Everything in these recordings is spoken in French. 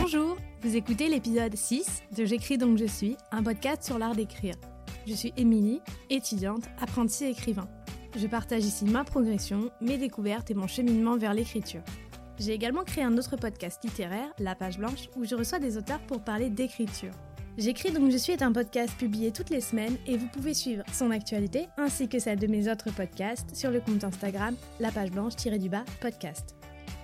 Bonjour, vous écoutez l'épisode 6 de J'écris donc je suis, un podcast sur l'art d'écrire. Je suis Émilie, étudiante, apprentie écrivain. Je partage ici ma progression, mes découvertes et mon cheminement vers l'écriture. J'ai également créé un autre podcast littéraire, La Page Blanche, où je reçois des auteurs pour parler d'écriture. J'écris donc je suis est un podcast publié toutes les semaines et vous pouvez suivre son actualité ainsi que celle de mes autres podcasts sur le compte Instagram La Page Blanche-du-bas podcast.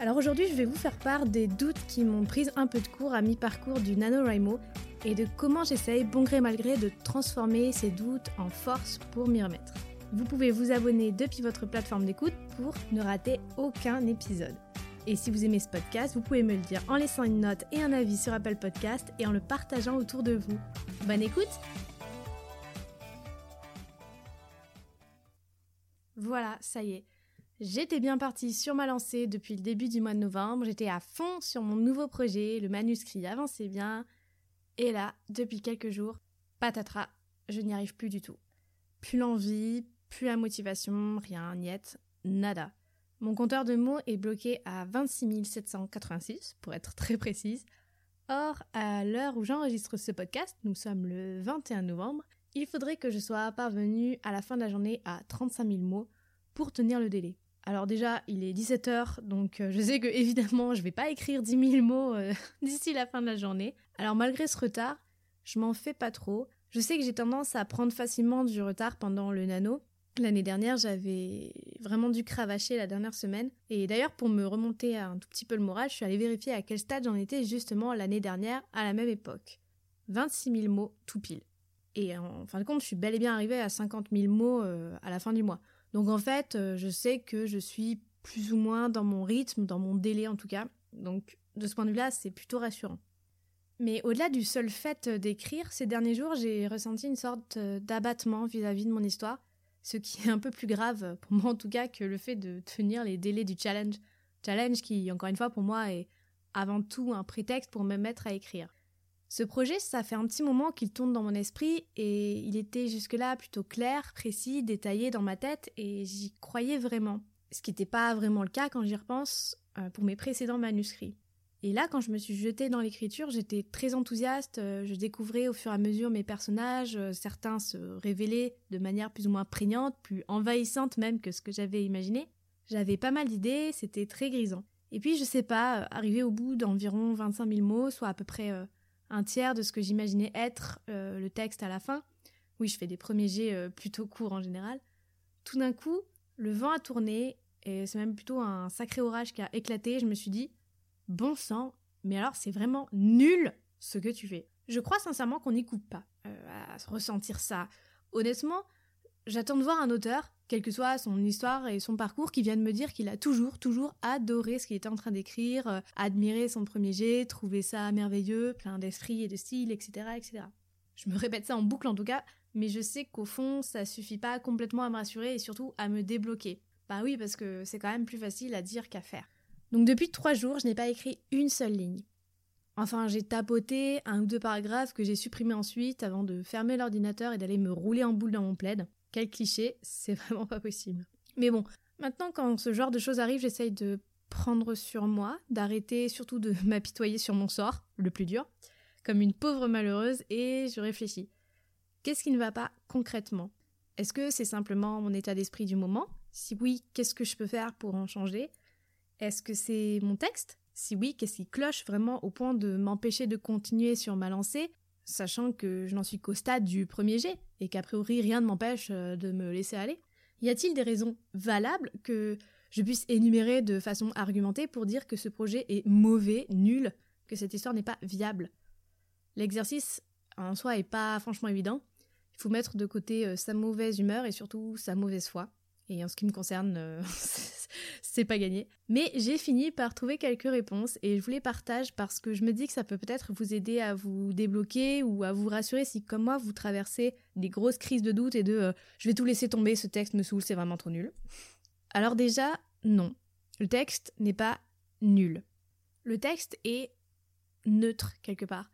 Alors aujourd'hui je vais vous faire part des doutes qui m'ont pris un peu de cours à mi-parcours du NaNoWriMo et de comment j'essaye bon gré mal gré de transformer ces doutes en force pour m'y remettre. Vous pouvez vous abonner depuis votre plateforme d'écoute pour ne rater aucun épisode. Et si vous aimez ce podcast, vous pouvez me le dire en laissant une note et un avis sur Apple Podcast et en le partageant autour de vous. Bonne écoute Voilà, ça y est. J'étais bien partie sur ma lancée depuis le début du mois de novembre. J'étais à fond sur mon nouveau projet, le manuscrit avançait bien. Et là, depuis quelques jours, patatras, je n'y arrive plus du tout. Plus l'envie, plus la motivation, rien, niet, nada. Mon compteur de mots est bloqué à 26 786, pour être très précise. Or, à l'heure où j'enregistre ce podcast, nous sommes le 21 novembre, il faudrait que je sois parvenue à la fin de la journée à 35 000 mots pour tenir le délai. Alors déjà, il est 17h, donc euh, je sais que évidemment, je vais pas écrire 10 000 mots euh, d'ici la fin de la journée. Alors malgré ce retard, je m'en fais pas trop. Je sais que j'ai tendance à prendre facilement du retard pendant le nano, L'année dernière, j'avais vraiment dû cravacher la dernière semaine. Et d'ailleurs, pour me remonter un tout petit peu le moral, je suis allée vérifier à quel stade j'en étais justement l'année dernière, à la même époque. 26 000 mots tout pile. Et en fin de compte, je suis bel et bien arrivée à 50 000 mots euh, à la fin du mois. Donc en fait, euh, je sais que je suis plus ou moins dans mon rythme, dans mon délai en tout cas. Donc de ce point de vue-là, c'est plutôt rassurant. Mais au-delà du seul fait d'écrire, ces derniers jours, j'ai ressenti une sorte euh, d'abattement vis-à-vis de mon histoire ce qui est un peu plus grave, pour moi en tout cas, que le fait de tenir les délais du challenge. Challenge qui, encore une fois, pour moi, est avant tout un prétexte pour me mettre à écrire. Ce projet, ça fait un petit moment qu'il tourne dans mon esprit et il était jusque-là plutôt clair, précis, détaillé dans ma tête et j'y croyais vraiment. Ce qui n'était pas vraiment le cas quand j'y repense euh, pour mes précédents manuscrits. Et là, quand je me suis jetée dans l'écriture, j'étais très enthousiaste. Euh, je découvrais au fur et à mesure mes personnages. Euh, certains se révélaient de manière plus ou moins prégnante, plus envahissante même que ce que j'avais imaginé. J'avais pas mal d'idées, c'était très grisant. Et puis, je sais pas, euh, arrivé au bout d'environ 25 000 mots, soit à peu près un tiers de ce que j'imaginais être le texte à la fin. Oui, je fais des premiers jets plutôt courts en général. Tout d'un coup, le vent a tourné et c'est même plutôt un sacré orage qui a éclaté. Je me suis dit, bon sang, mais alors c'est vraiment nul ce que tu fais. Je crois sincèrement qu'on n'y coupe pas euh, à ressentir ça. Honnêtement, j'attends de voir un auteur, quelle que soit son histoire et son parcours, qui vienne me dire qu'il a toujours, toujours adoré ce qu'il était en train d'écrire, euh, admiré son premier jet, trouvé ça merveilleux, plein d'esprit et de style, etc., etc. Je me répète ça en boucle en tout cas, mais je sais qu'au fond, ça suffit pas complètement à me rassurer et surtout à me débloquer. Bah oui, parce que c'est quand même plus facile à dire qu'à faire. Donc depuis trois jours, je n'ai pas écrit une seule ligne. Enfin, j'ai tapoté un ou deux paragraphes que j'ai supprimés ensuite avant de fermer l'ordinateur et d'aller me rouler en boule dans mon plaid. Quel cliché, c'est vraiment pas possible. Mais bon, maintenant quand ce genre de choses arrive, j'essaye de prendre sur moi, d'arrêter surtout de m'apitoyer sur mon sort, le plus dur, comme une pauvre malheureuse, et je réfléchis. Qu'est-ce qui ne va pas concrètement? Est-ce que c'est simplement mon état d'esprit du moment? Si oui, qu'est-ce que je peux faire pour en changer? Est-ce que c'est mon texte? Si oui, qu'est-ce qui cloche vraiment au point de m'empêcher de continuer sur ma lancée, sachant que je n'en suis qu'au stade du premier jet et qu'a priori rien ne m'empêche euh, de me laisser aller? Y a-t-il des raisons valables que je puisse énumérer de façon argumentée pour dire que ce projet est mauvais, nul, que cette histoire n'est pas viable? L'exercice en soi est pas franchement évident. Il faut mettre de côté euh, sa mauvaise humeur et surtout sa mauvaise foi. Et en ce qui me concerne, euh, c'est pas gagné. Mais j'ai fini par trouver quelques réponses et je vous les partage parce que je me dis que ça peut peut-être vous aider à vous débloquer ou à vous rassurer si, comme moi, vous traversez des grosses crises de doute et de euh, je vais tout laisser tomber, ce texte me saoule, c'est vraiment trop nul. Alors, déjà, non. Le texte n'est pas nul. Le texte est neutre quelque part.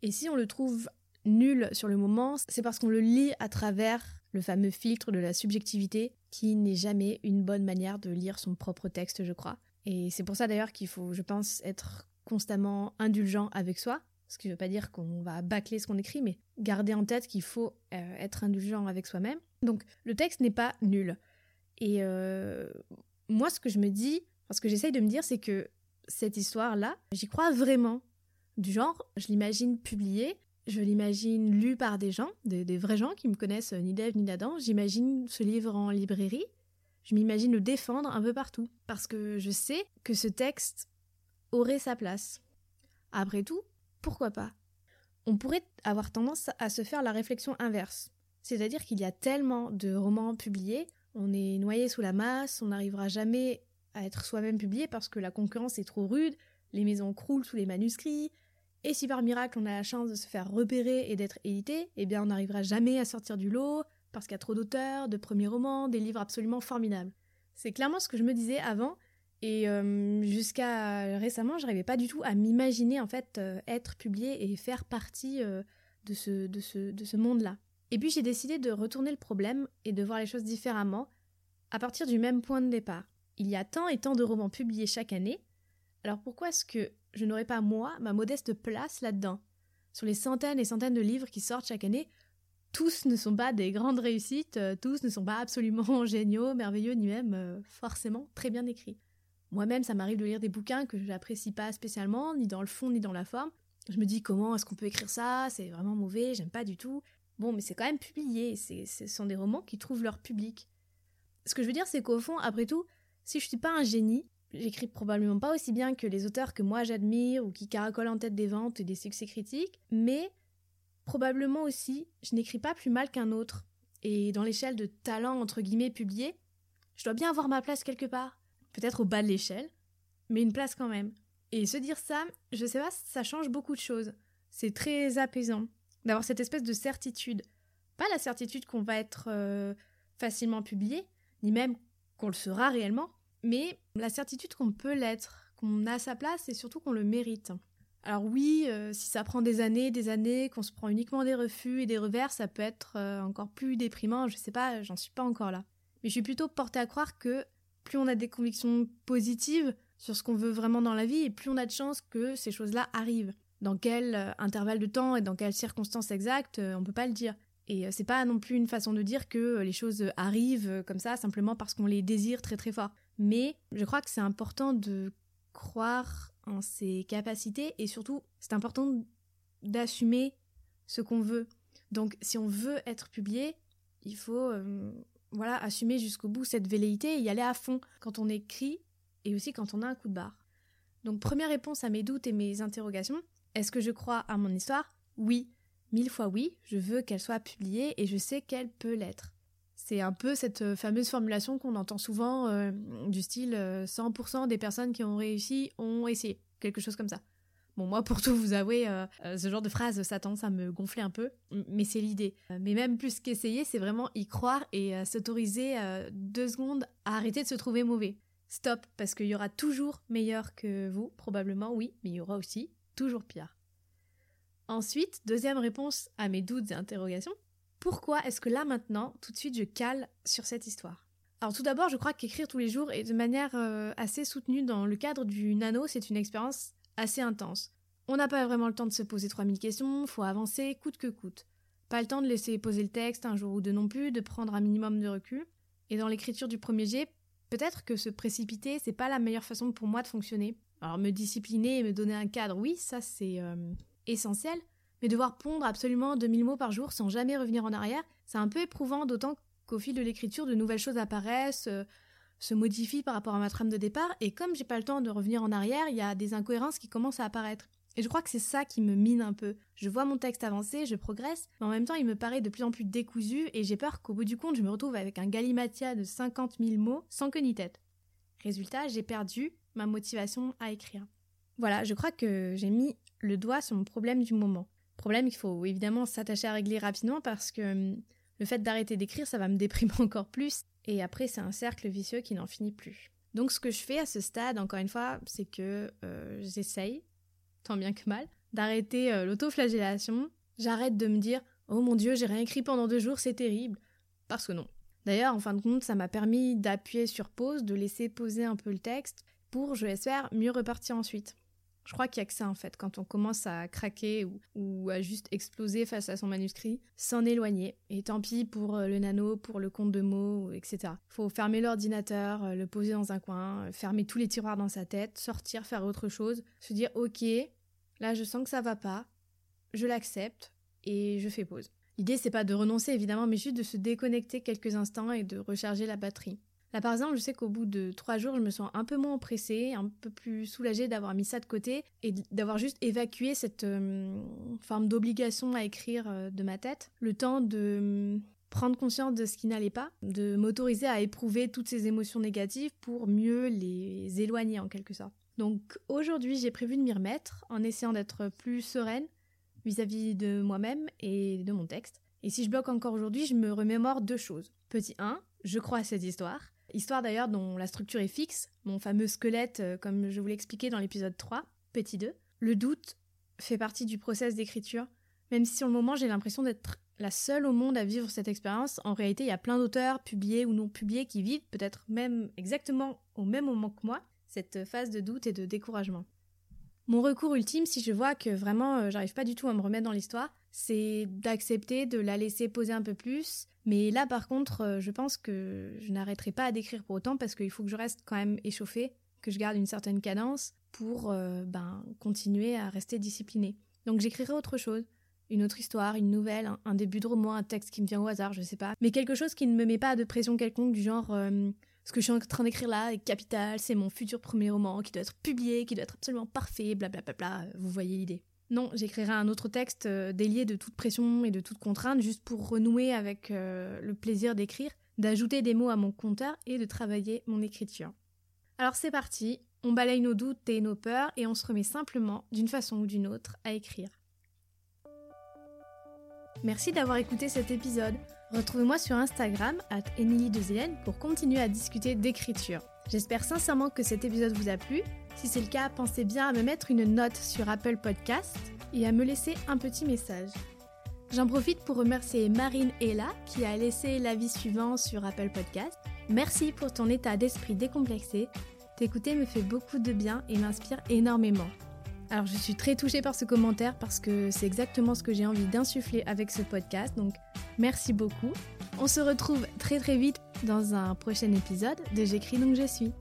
Et si on le trouve nul sur le moment, c'est parce qu'on le lit à travers le fameux filtre de la subjectivité, qui n'est jamais une bonne manière de lire son propre texte, je crois. Et c'est pour ça d'ailleurs qu'il faut, je pense, être constamment indulgent avec soi, ce qui ne veut pas dire qu'on va bâcler ce qu'on écrit, mais garder en tête qu'il faut euh, être indulgent avec soi-même. Donc le texte n'est pas nul. Et euh, moi, ce que je me dis, parce que j'essaye de me dire, c'est que cette histoire-là, j'y crois vraiment. Du genre, je l'imagine publiée, je l'imagine lu par des gens, des, vrais gens qui me connaissent ni d'Ève ni d'Adam. J'imagine ce livre en librairie. Je m'imagine le défendre un peu partout. Parce que je sais que ce texte aurait sa place. Après tout, pourquoi pas? On pourrait avoir tendance à se faire la réflexion inverse. C'est-à-dire qu'il y a tellement de romans publiés, on est noyé sous la masse, on n'arrivera jamais à être soi-même publié parce que la concurrence est trop rude, les maisons croulent sous les manuscrits, et si par miracle on a la chance de se faire repérer et d'être édité, eh bien on n'arrivera jamais à sortir du lot parce qu'il y a trop d'auteurs, de premiers romans, des livres absolument formidables. C'est clairement ce que je me disais avant, et euh, jusqu'à récemment, j'arrivais pas du tout à m'imaginer en fait euh, être publié et faire partie euh, de ce, de ce, de ce monde-là. Et puis j'ai décidé de retourner le problème et de voir les choses différemment à partir du même point de départ. Il y a tant et tant de romans publiés chaque année, alors pourquoi est-ce que je n'aurais pas moi ma modeste place là-dedans Sur les centaines et centaines de livres qui sortent chaque année, tous ne sont pas des grandes réussites, tous ne sont pas absolument géniaux, merveilleux, ni même forcément très bien écrits. Moi-même, ça m'arrive de lire des bouquins que je n'apprécie pas spécialement, ni dans le fond, ni dans la forme. Je me dis comment est-ce qu'on peut écrire ça, c'est vraiment mauvais, j'aime pas du tout. Bon, mais c'est quand même publié, ce sont des romans qui trouvent leur public. Ce que je veux dire, c'est qu'au fond, après tout, si je suis pas un génie, j'écris probablement pas aussi bien que les auteurs que moi j'admire ou qui caracolent en tête des ventes et des succès critiques, mais probablement aussi, je n'écris pas plus mal qu'un autre. Et dans l'échelle de talent entre guillemets publié, je dois bien avoir ma place quelque part peut-être au bas de l'échelle, mais une place quand même. Et se dire ça, je sais pas, ça change beaucoup de choses. C'est très apaisant d'avoir cette espèce de certitude. Pas la certitude qu'on va être euh, facilement publié, ni même qu'on le sera réellement, mais la certitude qu'on peut l'être, qu'on a sa place et surtout qu'on le mérite. Alors oui, euh, si ça prend des années, des années, qu'on se prend uniquement des refus et des revers, ça peut être euh, encore plus déprimant, je sais pas, j'en suis pas encore là. Mais je suis plutôt portée à croire que plus on a des convictions positives sur ce qu'on veut vraiment dans la vie, et plus on a de chances que ces choses-là arrivent. Dans quel euh, intervalle de temps et dans quelles circonstances exactes, on peut pas le dire. Et c'est pas non plus une façon de dire que les choses arrivent comme ça simplement parce qu'on les désire très très fort. Mais je crois que c'est important de croire en ses capacités et surtout c'est important d'assumer ce qu'on veut. Donc si on veut être publié, il faut voilà, assumer jusqu'au bout cette velléité et y aller à fond quand on écrit et aussi quand on a un coup de barre. Donc première réponse à mes doutes et mes interrogations, est-ce que je crois à mon histoire? Oui, mille fois oui, je veux qu'elle soit publiée et je sais qu'elle peut l'être. C'est un peu cette euh, fameuse formulation qu'on entend souvent euh, du style 100% euh, des personnes qui ont réussi ont essayé, quelque chose comme ça. Bon, moi, pour tout vous avouer, ce genre de phrase, ça tend à me gonfler un peu, mais c'est l'idée. Mais même plus qu'essayer, c'est vraiment y croire et s'autoriser deux secondes à arrêter de se trouver mauvais. Stop, parce qu'il y aura toujours meilleur que vous, probablement oui, mais il y aura aussi toujours pire. Ensuite, deuxième réponse à mes doutes et interrogations, pourquoi est-ce que là maintenant, tout de suite, je cale sur cette histoire? Alors tout d'abord, je crois qu'écrire tous les jours et de manière assez soutenue dans le cadre du nano, c'est une expérience assez intense. On n'a pas vraiment le temps de se poser 3000 questions, faut avancer coûte que coûte. Pas le temps de laisser poser le texte un jour ou deux non plus, de prendre un minimum de recul. Et dans l'écriture du premier jet, peut-être que se précipiter, c'est pas la meilleure façon pour moi de fonctionner. Alors me discipliner et me donner un cadre, oui, ça c'est euh, essentiel, mais devoir pondre absolument 2000 mots par jour sans jamais revenir en arrière, c'est un peu éprouvant, d'autant qu'au fil de l'écriture, de nouvelles choses apparaissent, euh, se modifie par rapport à ma trame de départ, et comme j'ai pas le temps de revenir en arrière, il y a des incohérences qui commencent à apparaître. Et je crois que c'est ça qui me mine un peu. Je vois mon texte avancer, je progresse, mais en même temps il me paraît de plus en plus décousu, et j'ai peur qu'au bout du compte je me retrouve avec un galimatia de 50 000 mots sans queue ni tête. Résultat, j'ai perdu ma motivation à écrire. Voilà, je crois que j'ai mis le doigt sur mon problème du moment. Problème qu'il faut évidemment s'attacher à régler rapidement parce que hum, le fait d'arrêter d'écrire, ça va me déprimer encore plus et après, c'est un cercle vicieux qui n'en finit plus. Donc ce que je fais à ce stade, encore une fois, c'est que euh, j'essaye, tant bien que mal, d'arrêter euh, l'autoflagellation, J'arrête de me dire Oh mon dieu, j'ai rien écrit pendant deux jours, c'est terrible. Parce que non. D'ailleurs, en fin de compte, ça m'a permis d'appuyer sur pause, de laisser poser un peu le texte pour, je l'espère, mieux repartir ensuite. Je crois qu'il y a que ça en fait, quand on commence à craquer ou, à juste exploser face à son manuscrit, s'en éloigner. Et tant pis pour euh, le nano, pour le compte de mots, etc. Faut fermer l'ordinateur, euh, le poser dans un coin, euh, fermer tous les tiroirs dans sa tête, sortir, faire autre chose, se dire ok, là je sens que ça va pas, je l'accepte et je fais pause. L'idée c'est pas de renoncer évidemment, mais juste de se déconnecter quelques instants et de recharger la batterie. Là, par exemple, je sais qu'au bout de trois jours, je me sens un peu moins oppressée, un peu plus soulagée d'avoir mis ça de côté et d'avoir juste évacué cette euh, forme d'obligation à écrire euh, de ma tête. Le temps de mm, prendre conscience de ce qui n'allait pas, de m'autoriser à éprouver toutes ces émotions négatives pour mieux les éloigner en quelque sorte. Donc aujourd'hui, j'ai prévu de m'y remettre en essayant d'être plus sereine vis-à-vis -vis de moi-même et de mon texte. Et si je bloque encore aujourd'hui, je me remémore deux choses. Petit 1, je crois à cette histoire. Histoire d'ailleurs dont la structure est fixe, mon fameux squelette euh, comme je vous l'ai expliqué dans l'épisode 3, petit 2. Le doute fait partie du process d'écriture, même si sur le moment j'ai l'impression d'être la seule au monde à vivre cette expérience, en réalité il y a plein d'auteurs, publiés ou non publiés, qui vivent peut-être même exactement au même moment que moi cette phase de doute et de découragement. Mon recours ultime, si je vois que vraiment euh, j'arrive pas du tout à me remettre dans l'histoire, c'est d'accepter de la laisser poser un peu plus. Mais là, par contre, euh, je pense que je n'arrêterai pas à décrire pour autant parce qu'il faut que je reste quand même échauffée, que je garde une certaine cadence pour euh, ben, continuer à rester disciplinée. Donc j'écrirai autre chose. Une autre histoire, une nouvelle, un, début de roman, un texte qui me vient au hasard, je sais pas. Mais quelque chose qui ne me met pas de pression quelconque du genre euh, ce que je suis en train d'écrire là est capital, c'est mon futur premier roman qui doit être publié, qui doit être absolument parfait, blablabla. Bla bla bla, vous voyez l'idée. Non, j'écrirai un autre texte euh, délié de toute pression et de toute contrainte, juste pour renouer avec euh, le plaisir d'écrire, d'ajouter des mots à mon compteur et de travailler mon écriture. Alors c'est parti, on balaye nos doutes et nos peurs et on se remet simplement, d'une façon ou d'une autre, à écrire. Merci d'avoir écouté cet épisode. Retrouvez-moi sur Instagram, at de pour continuer à discuter d'écriture. J'espère sincèrement que cet épisode vous a plu si c'est le cas, pensez bien à me mettre une note sur Apple Podcast et à me laisser un petit message. J'en profite pour remercier Marine Ella qui a laissé l'avis suivant sur Apple Podcast. Merci pour ton état d'esprit décomplexé. T'écouter me fait beaucoup de bien et m'inspire énormément. Alors je suis très touchée par ce commentaire parce que c'est exactement ce que j'ai envie d'insuffler avec ce podcast. Donc merci beaucoup. On se retrouve très très vite dans un prochain épisode de J'écris donc je suis.